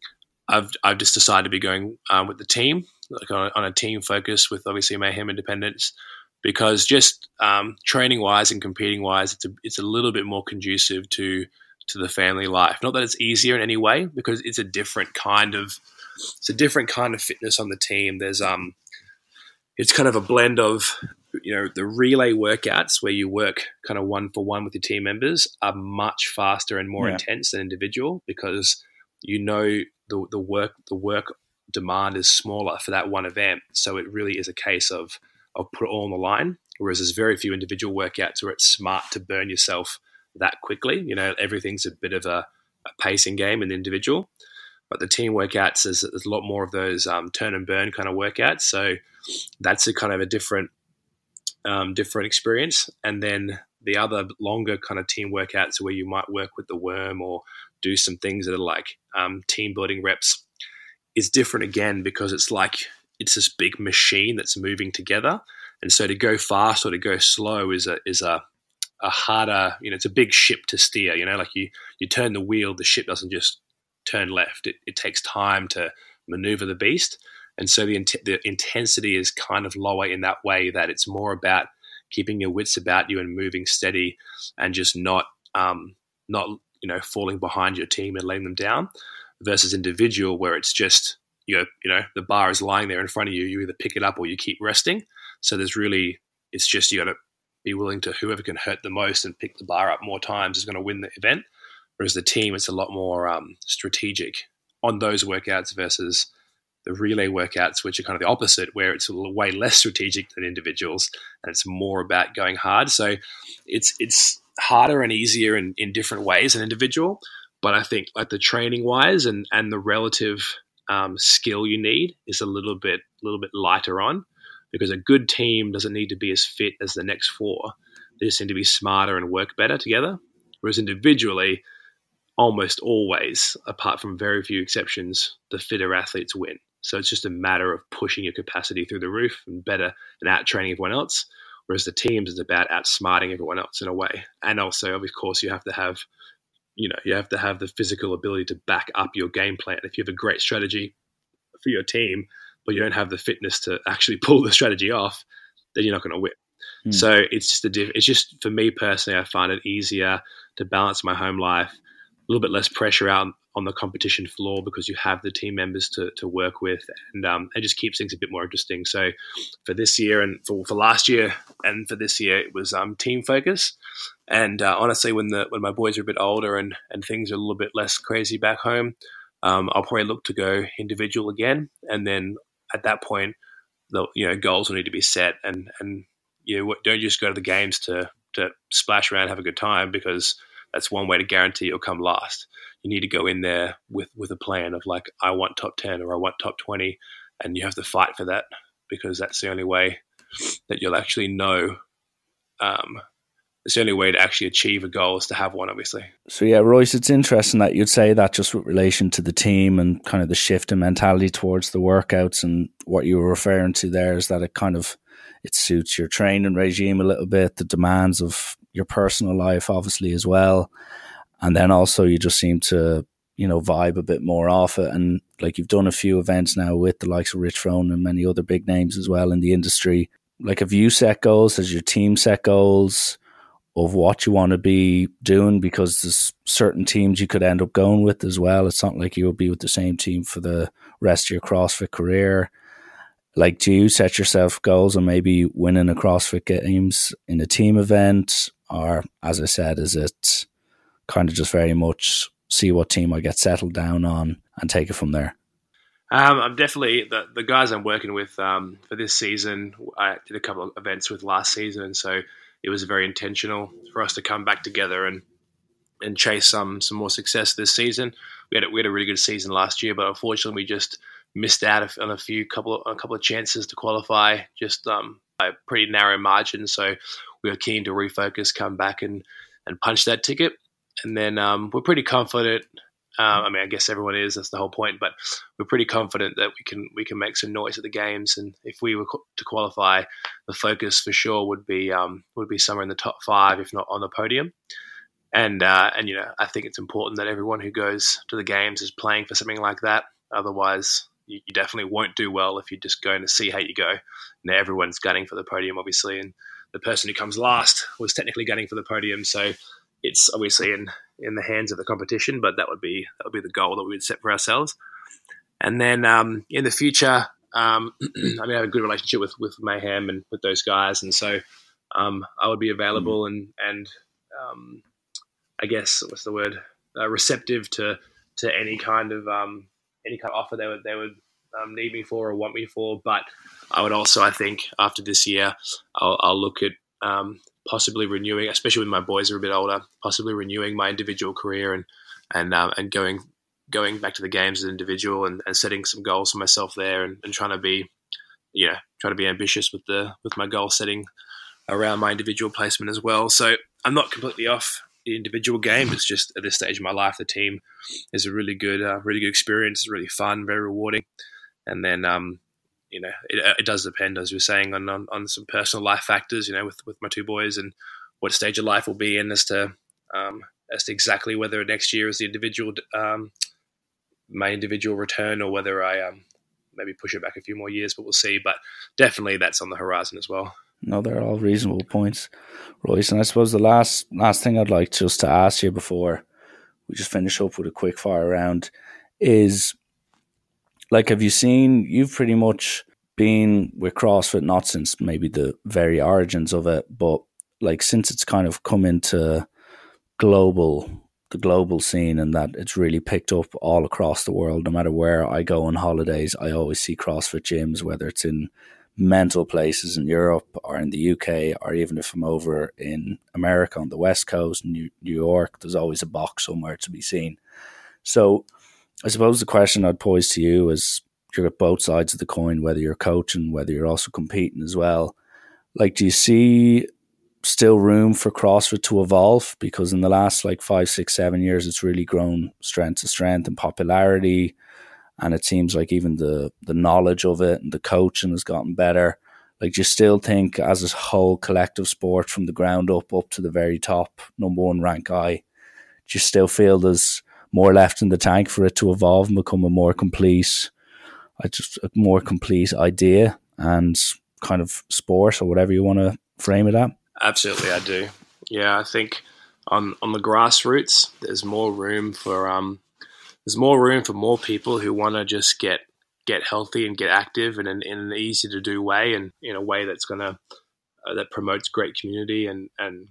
I've I've just decided to be going um, with the team, like on, on, a team focus with obviously Mayhem Independence, because just um, training wise and competing wise, it's a it's a little bit more conducive to to the family life. Not that it's easier in any way, because it's a different kind of it's a different kind of fitness on the team. There's um, it's kind of a blend of you know the relay workouts where you work kind of one for one with your team members are much faster and more yeah. intense than individual because you know the the work the work demand is smaller for that one event. So it really is a case of of put it all on the line. Whereas there's very few individual workouts where it's smart to burn yourself that quickly. You know everything's a bit of a, a pacing game in the individual. But the team workouts there's, there's a lot more of those um, turn and burn kind of workouts. So that's a kind of a different um, different experience. And then the other longer kind of team workouts where you might work with the worm or do some things that are like um, team building reps is different again because it's like it's this big machine that's moving together. And so to go fast or to go slow is a is a a harder, you know, it's a big ship to steer. You know, like you you turn the wheel, the ship doesn't just turn left. It, it takes time to maneuver the beast. And so the, the intensity is kind of lower in that way that it's more about keeping your wits about you and moving steady and just not um, not you know falling behind your team and letting them down versus individual where it's just you know, you know the bar is lying there in front of you you either pick it up or you keep resting so there's really it's just you got to be willing to whoever can hurt the most and pick the bar up more times is going to win the event whereas the team it's a lot more um, strategic on those workouts versus the relay workouts, which are kind of the opposite, where it's way less strategic than individuals and it's more about going hard. So it's it's harder and easier in, in different ways an individual. But I think like the training wise and, and the relative um, skill you need is a little bit a little bit lighter on because a good team doesn't need to be as fit as the next four. They just need to be smarter and work better together. Whereas individually, almost always, apart from very few exceptions, the fitter athletes win. So it's just a matter of pushing your capacity through the roof and better and out training everyone else. Whereas the teams is about outsmarting everyone else in a way. And also, of course, you have to have, you know, you have to have the physical ability to back up your game plan. If you have a great strategy for your team, but you don't have the fitness to actually pull the strategy off, then you're not going to win. Hmm. So it's just a diff- it's just for me personally, I find it easier to balance my home life, a little bit less pressure out on the competition floor because you have the team members to, to work with and um, it just keeps things a bit more interesting. So for this year and for, for last year and for this year, it was um, team focus. And uh, honestly, when the when my boys are a bit older and, and things are a little bit less crazy back home, um, I'll probably look to go individual again. And then at that point, the you know goals will need to be set and and you know, don't just go to the games to to splash around have a good time because that's one way to guarantee you'll come last you need to go in there with with a plan of like I want top ten or I want top twenty, and you have to fight for that because that's the only way that you'll actually know. Um, it's the only way to actually achieve a goal is to have one, obviously. So yeah, Royce, it's interesting that you'd say that just with relation to the team and kind of the shift in mentality towards the workouts and what you were referring to there is that it kind of it suits your training regime a little bit, the demands of your personal life, obviously as well. And then also you just seem to you know vibe a bit more off it. And like you've done a few events now with the likes of Rich Froning and many other big names as well in the industry. Like have you set goals? Has your team set goals of what you want to be doing? Because there's certain teams you could end up going with as well. It's not like you'll be with the same team for the rest of your CrossFit career. Like do you set yourself goals and maybe winning a CrossFit Games in a team event or as I said is it kind of just very much see what team I get settled down on and take it from there? Um, I'm definitely the, the guys I'm working with um, for this season. I did a couple of events with last season, and so it was very intentional for us to come back together and and chase some some more success this season. We had a, we had a really good season last year, but unfortunately, we just missed out on a few couple of, a couple of chances to qualify, just um, by a pretty narrow margin. So we were keen to refocus, come back and and punch that ticket. And then um, we're pretty confident. Uh, I mean, I guess everyone is. That's the whole point. But we're pretty confident that we can we can make some noise at the games. And if we were to qualify, the focus for sure would be um, would be somewhere in the top five, if not on the podium. And uh, and you know, I think it's important that everyone who goes to the games is playing for something like that. Otherwise, you, you definitely won't do well if you're just going to see how you go. Now everyone's gunning for the podium, obviously, and the person who comes last was technically gunning for the podium. So it's obviously in in the hands of the competition, but that would be that would be the goal that we would set for ourselves. And then um, in the future, um, I mean, I have a good relationship with with Mayhem and with those guys, and so um, I would be available and and um, I guess what's the word uh, receptive to to any kind of um, any kind of offer they would they would um, need me for or want me for. But I would also, I think, after this year, I'll, I'll look at um, possibly renewing, especially when my boys are a bit older, possibly renewing my individual career and and um, and going going back to the games as an individual and, and setting some goals for myself there and, and trying to be, know, trying to be ambitious with the with my goal setting around my individual placement as well. So I'm not completely off the individual game. It's just at this stage of my life, the team is a really good, uh, really good experience. It's really fun, very rewarding. And then, um, you know, it, it, does depend, as we are saying, on, on, on some personal life factors. You know, with with my two boys and what stage of life will be in as to um, as to exactly whether next year is the individual um, my individual return or whether I um, maybe push it back a few more years. But we'll see. But definitely, that's on the horizon as well. No, they're all reasonable points, Royce. And I suppose the last last thing I'd like just to ask you before we just finish up with a quick fire round is like have you seen you've pretty much been with CrossFit not since maybe the very origins of it, but like since it's kind of come into global the global scene and that it's really picked up all across the world. No matter where I go on holidays, I always see CrossFit gyms, whether it's in mental places in Europe or in the UK, or even if I'm over in America on the West Coast, New, New York, there's always a box somewhere to be seen. So I suppose the question I'd pose to you is you're at both sides of the coin, whether you're coaching, whether you're also competing as well. Like, do you see still room for CrossFit to evolve? Because in the last like five, six, seven years, it's really grown strength to strength and popularity and it seems like even the the knowledge of it and the coaching has gotten better. Like, do you still think as a whole collective sport from the ground up up to the very top number one rank guy, do you still feel there's more left in the tank for it to evolve and become a more complete, I just a more complete idea and kind of sport or whatever you want to frame it at? Absolutely, I do. Yeah, I think on on the grassroots, there's more room for um there's more room for more people who want to just get get healthy and get active in an, in an easy to do way and in a way that's to uh, that promotes great community and and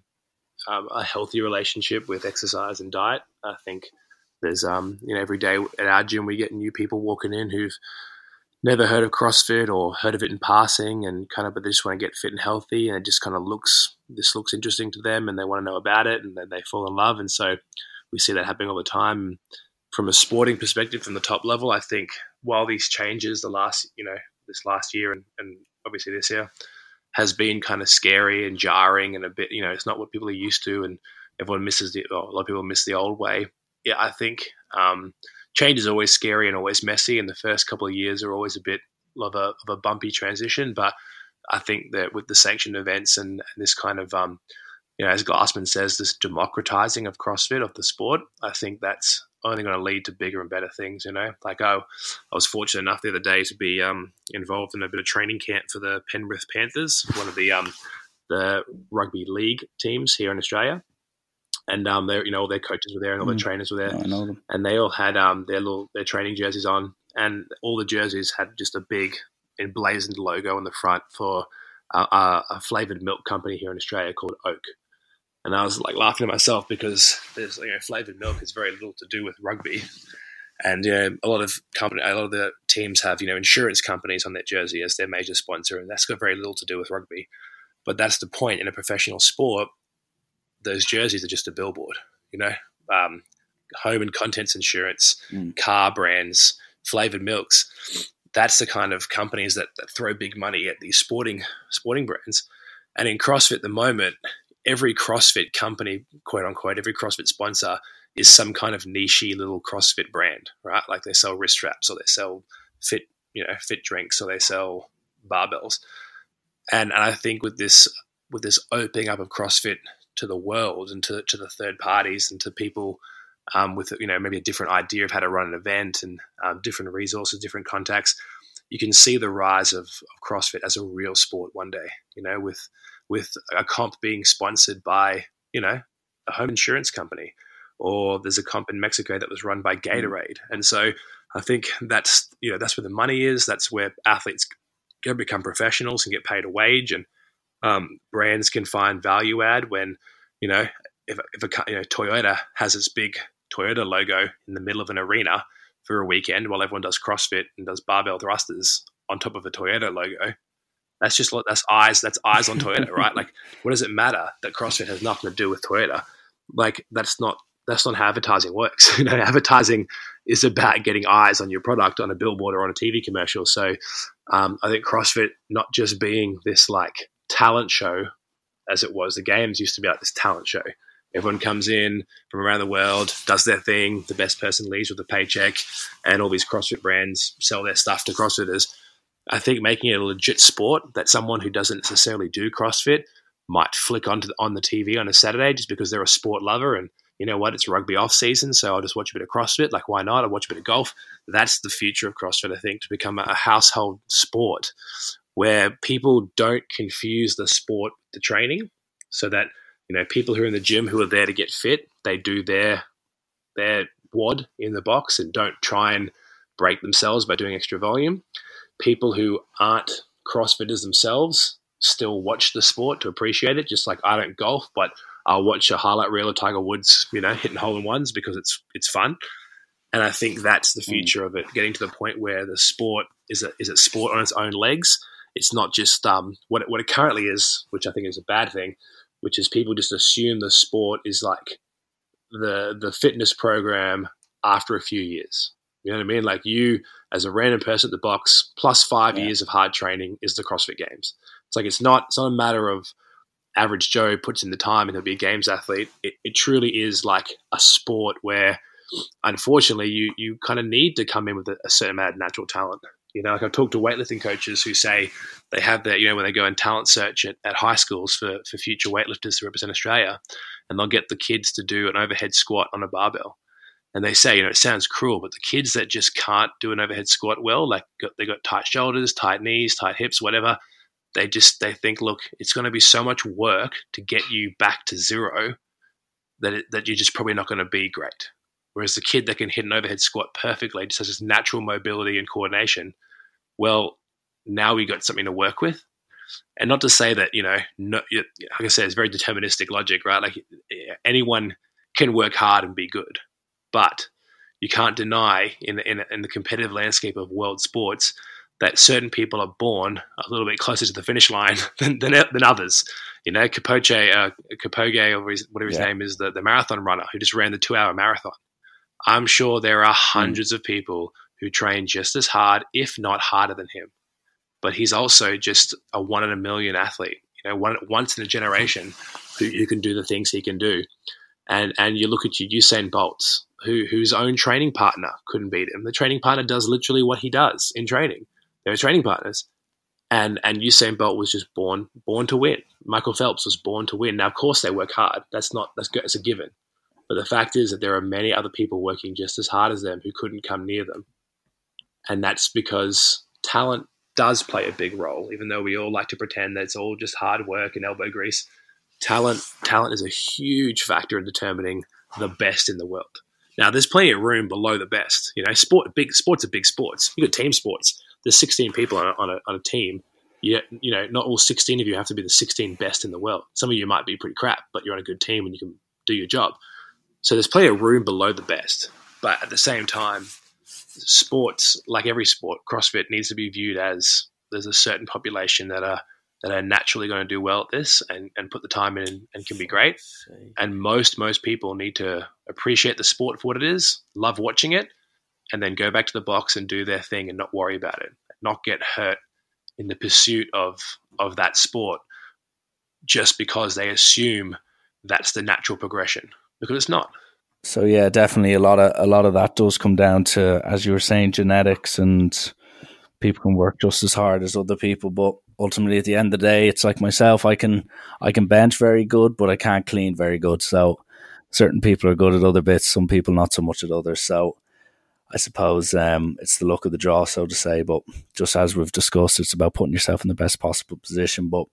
um, a healthy relationship with exercise and diet. I think there's um you know every day at our gym we get new people walking in who've never heard of CrossFit or heard of it in passing and kind of but they just want to get fit and healthy and it just kind of looks this looks interesting to them and they want to know about it and then they fall in love and so we see that happening all the time from a sporting perspective, from the top level, I think while these changes, the last you know this last year and, and obviously this year, has been kind of scary and jarring and a bit you know it's not what people are used to and everyone misses the a lot of people miss the old way. Yeah, I think um, change is always scary and always messy, and the first couple of years are always a bit of a, of a bumpy transition. But I think that with the sanctioned events and, and this kind of um, you know, as Glassman says, this democratizing of CrossFit of the sport, I think that's only going to lead to bigger and better things. You know, like I, I was fortunate enough the other day to be um, involved in a bit of training camp for the Penrith Panthers, one of the um, the rugby league teams here in Australia. And um, they, you know, all their coaches were there, and all mm. the trainers were there, I know them. and they all had um, their little their training jerseys on, and all the jerseys had just a big emblazoned logo on the front for uh, a flavored milk company here in Australia called Oak and I was like laughing at myself because there's you know flavored milk has very little to do with rugby, and yeah, a lot of company, a lot of the teams have you know insurance companies on their jersey as their major sponsor, and that's got very little to do with rugby. But that's the point in a professional sport. Those jerseys are just a billboard, you know. Um, home and contents insurance, mm. car brands, flavored milks. That's the kind of companies that, that throw big money at these sporting sporting brands. And in CrossFit at the moment, every CrossFit company, quote unquote, every CrossFit sponsor is some kind of nichey little CrossFit brand, right? Like they sell wrist straps or they sell fit, you know, fit drinks or they sell barbells. And, and I think with this with this opening up of CrossFit to the world and to, to the third parties and to people um, with you know maybe a different idea of how to run an event and um, different resources, different contacts, you can see the rise of, of, CrossFit as a real sport one day. You know, with with a comp being sponsored by you know a home insurance company, or there's a comp in Mexico that was run by mm. Gatorade, and so I think that's you know that's where the money is. That's where athletes go become professionals and get paid a wage, and um, brands can find value add when you know if, if a you know Toyota has its big Toyota logo in the middle of an arena for a weekend while everyone does CrossFit and does barbell thrusters on top of a Toyota logo. That's just that's eyes. That's eyes on Toyota, right? Like, what does it matter that CrossFit has nothing to do with Toyota? Like, that's not that's not how advertising works. you know, advertising is about getting eyes on your product on a billboard or on a TV commercial. So, um, I think CrossFit not just being this like talent show as it was. The games used to be like this talent show. Everyone comes in from around the world, does their thing. The best person leaves with a paycheck, and all these CrossFit brands sell their stuff to CrossFitters. I think making it a legit sport that someone who doesn't necessarily do CrossFit might flick onto the, on the TV on a Saturday just because they're a sport lover and you know what, it's rugby off season, so I'll just watch a bit of CrossFit. Like, why not? I'll watch a bit of golf. That's the future of CrossFit, I think, to become a household sport where people don't confuse the sport the training, so that you know people who are in the gym who are there to get fit, they do their their WOD in the box and don't try and break themselves by doing extra volume. People who aren't CrossFitters themselves still watch the sport to appreciate it, just like I don't golf, but I'll watch a highlight reel of Tiger Woods, you know, hitting hole in ones because it's it's fun. And I think that's the hmm. future mm. of it, getting to the point where the sport is a is a sport on its own legs. It's not just um, what it, what it currently is, which I think is a bad thing, which is people just assume the sport is like the the fitness program after a few years. You know what I mean? Like you, as a random person at the box, plus five yeah. years of hard training is the CrossFit Games. It's like it's not it's not a matter of average Joe puts in the time and he'll be a games athlete. It, it truly is like a sport where, unfortunately, you you kind of need to come in with a, a, certain amount of natural talent. You know, like I've talked to weightlifting coaches who say they have that, you know, when they go and talent search at, at high schools for, for future weightlifters to represent Australia, and they'll get the kids to do an overhead squat on a barbell. And they say, you know, it sounds cruel, but the kids that just can't do an overhead squat well, like they got tight shoulders, tight knees, tight hips, whatever, they just they think, look, it's going to be so much work to get you back to zero that it, that you're just probably not going to be great. Whereas the kid that can hit an overhead squat perfectly, just has this natural mobility and coordination, well, now we've got something to work with. And not to say that you know, no, like I said, it's very deterministic logic, right? Like anyone can work hard and be good, but you can't deny in in, in the competitive landscape of world sports that certain people are born a little bit closer to the finish line than, than, than others. You know, Capoche, uh, Capoge, or his, whatever his yeah. name is, the, the marathon runner who just ran the two hour marathon. I'm sure there are hmm. hundreds of people who train just as hard, if not harder than him. But he's also just a one in a million athlete, you know, one, once in a generation who, who can do the things he can do. And, and you look at you, Usain Bolt's, who, whose own training partner couldn't beat him. The training partner does literally what he does in training they were training partners. And and Usain Bolt was just born born to win. Michael Phelps was born to win. Now, of course, they work hard. That's not that's it's a given. But the fact is that there are many other people working just as hard as them who couldn't come near them, and that's because talent does play a big role. Even though we all like to pretend that it's all just hard work and elbow grease, talent talent is a huge factor in determining the best in the world. Now, there's plenty of room below the best. You know, sport big sports are big sports. You got team sports there's 16 people on a, on a, on a team. You, you know, not all 16 of you have to be the 16 best in the world. Some of you might be pretty crap, but you're on a good team and you can do your job. So there's plenty of room below the best. But at the same time, sports, like every sport, CrossFit needs to be viewed as there's a certain population that are that are naturally going to do well at this and, and put the time in and can be great. And most most people need to appreciate the sport for what it is, love watching it, and then go back to the box and do their thing and not worry about it, not get hurt in the pursuit of of that sport just because they assume that's the natural progression because it's not. So yeah, definitely a lot of a lot of that does come down to, as you were saying, genetics and people can work just as hard as other people, but ultimately at the end of the day, it's like myself. I can I can bench very good, but I can't clean very good. So certain people are good at other bits, some people not so much at others. So I suppose um, it's the luck of the draw, so to say. But just as we've discussed, it's about putting yourself in the best possible position. But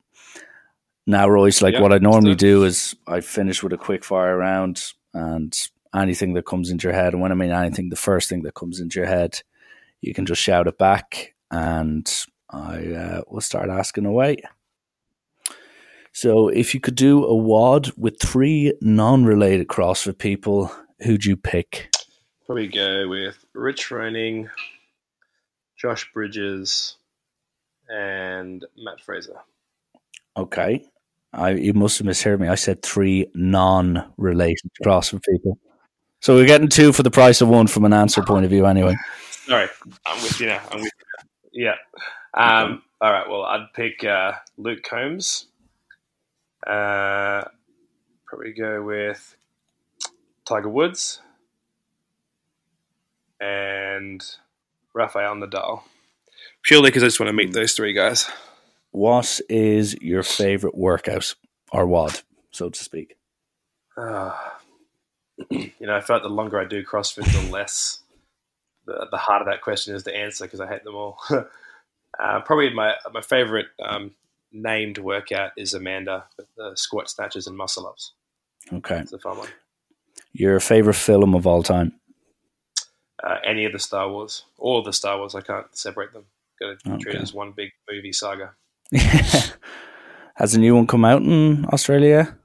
now, Royce, like yeah, what I normally do is I finish with a quick fire round and anything that comes into your head. And when I mean anything, the first thing that comes into your head, you can just shout it back, and I uh, will start asking away. So, if you could do a WOD with three non-related CrossFit people, who'd you pick? Probably go with Rich Froning, Josh Bridges, and Matt Fraser. Okay. I you must have misheard me. I said three non-related CrossFit people. So we're getting two for the price of one from an answer point of view, anyway. Sorry, I'm with you now. I'm with you. Yeah. Um, all right. Well, I'd pick uh, Luke Combs. Uh, probably go with Tiger Woods and Rafael Nadal. Purely because I just want to meet those three guys. What is your favorite workout or WOD, so to speak? Uh, you know, I felt the longer I do CrossFit, the less the, the harder that question is to answer because I hate them all. uh, probably my my favorite um, named workout is Amanda with the squat snatches and muscle ups. Okay, it's a fun one. Your favorite film of all time? Uh, any of the Star Wars, all of the Star Wars. I can't separate them. Got to okay. treat it as one big movie saga. Has a new one come out in Australia?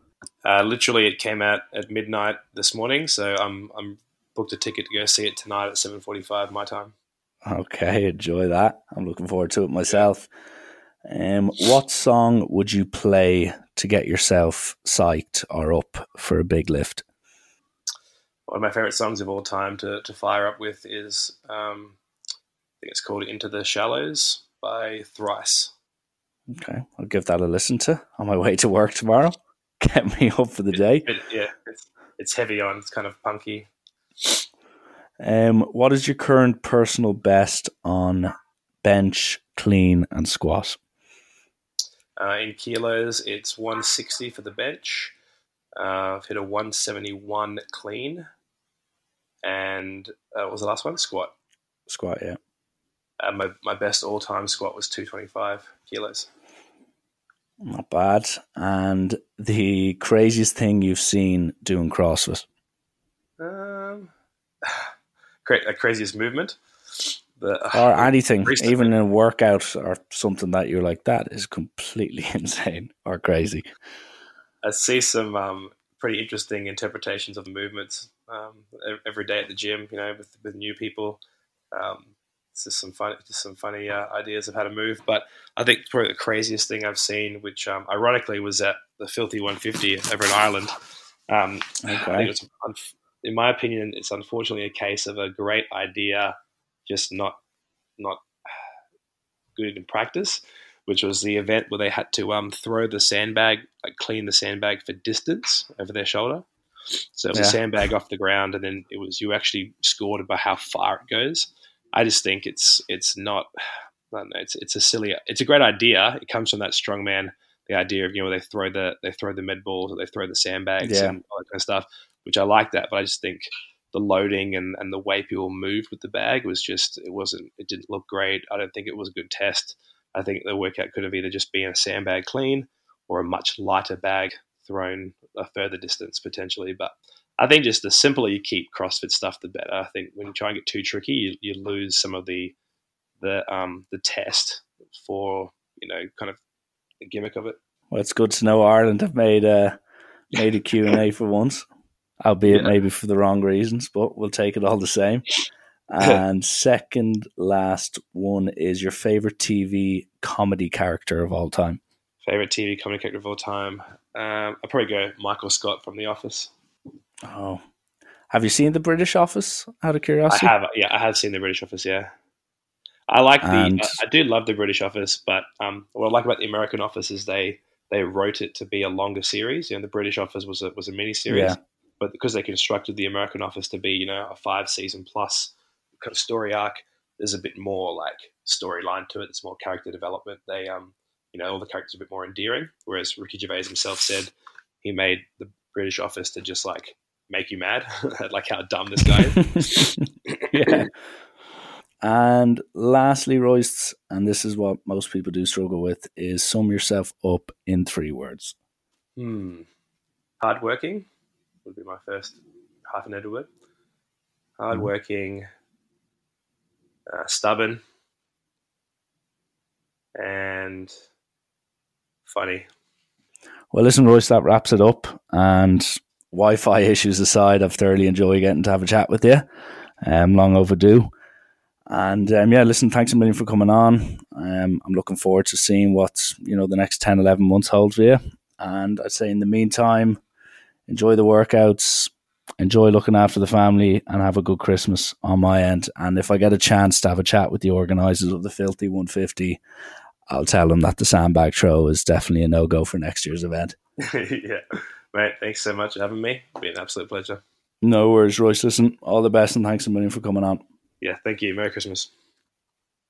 Uh, literally, it came out at midnight this morning, so I'm I'm booked a ticket to go see it tonight at seven forty five my time. Okay, enjoy that. I'm looking forward to it myself. Um, what song would you play to get yourself psyched or up for a big lift? One of my favorite songs of all time to, to fire up with is um, I think it's called "Into the Shallows" by Thrice. Okay, I'll give that a listen to on my way to work tomorrow. Get me up for the day. It, yeah, it's, it's heavy on. It's kind of punky. Um, what is your current personal best on bench, clean, and squat? Uh, in kilos, it's 160 for the bench. Uh, I've hit a 171 clean. And uh, what was the last one? Squat. Squat, yeah. Uh, my, my best all time squat was 225 kilos. Not bad. And the craziest thing you've seen doing CrossFit? Um, a craziest movement. The, or anything, even in a workout or something that you're like, that is completely insane or crazy. I see some um, pretty interesting interpretations of movements um, every day at the gym, you know, with, with new people. Um, just some fun, just some funny uh, ideas of how to move. But I think probably the craziest thing I've seen, which um, ironically was at the Filthy 150 over in Ireland. Um, okay. was, in my opinion, it's unfortunately a case of a great idea, just not not good in practice. Which was the event where they had to um, throw the sandbag, like clean the sandbag for distance over their shoulder. So it was yeah. a sandbag off the ground, and then it was you actually scored by how far it goes. I just think it's it's not. I don't know. It's it's a silly. It's a great idea. It comes from that strong man. The idea of you know they throw the they throw the med balls or they throw the sandbags yeah. and all that kind of stuff, which I like that. But I just think the loading and, and the way people moved with the bag was just it wasn't it didn't look great. I don't think it was a good test. I think the workout could have either just been a sandbag clean or a much lighter bag thrown a further distance potentially. But I think just the simpler you keep CrossFit stuff, the better. I think when you try and get too tricky, you, you lose some of the the um, the test for you know kind of the gimmick of it. Well, it's good to know Ireland have made a made a Q and A for once, albeit yeah. maybe for the wrong reasons, but we'll take it all the same. And second last one is your favorite TV comedy character of all time. Favorite TV comedy character of all time. Um, I'll probably go Michael Scott from The Office. Oh, Have you seen the British office out of curiosity? I have, yeah, I have seen the British office, yeah. I like the, And- I, I do love the British office, but um, what I like about the American office is they they wrote it to be a longer series. You know, the British office was a was a mini series, Yeah. but because they constructed the American office to be, you know, a five season plus kind of story arc, there's a bit more like storyline to it. There's more character development. They, um, you know, all the characters are a bit more endearing. Whereas Ricky Gervais himself said he made the British office to just like make you mad, like how dumb this guy is. yeah. And lastly, Royce, and this is what most people do struggle with, is sum yourself up in three words. Hmm. Hardworking would be my first hyphenated word. Hardworking, uh, stubborn, and funny. Well, listen, Royce, that wraps it up. And Wi Fi issues aside, I've thoroughly enjoyed getting to have a chat with you. Um, long overdue. And um, yeah, listen, thanks a million for coming on. Um, I'm looking forward to seeing what you know the next 10, 11 months holds for you. And I'd say in the meantime, enjoy the workouts, enjoy looking after the family, and have a good Christmas on my end. And if I get a chance to have a chat with the organisers of the Filthy 150, I'll tell them that the sandbag throw is definitely a no go for next year's event. yeah. Mate, thanks so much for having me. It's been an absolute pleasure. No worries, Royce. Listen, all the best and thanks a million for coming on. Yeah, thank you. Merry Christmas.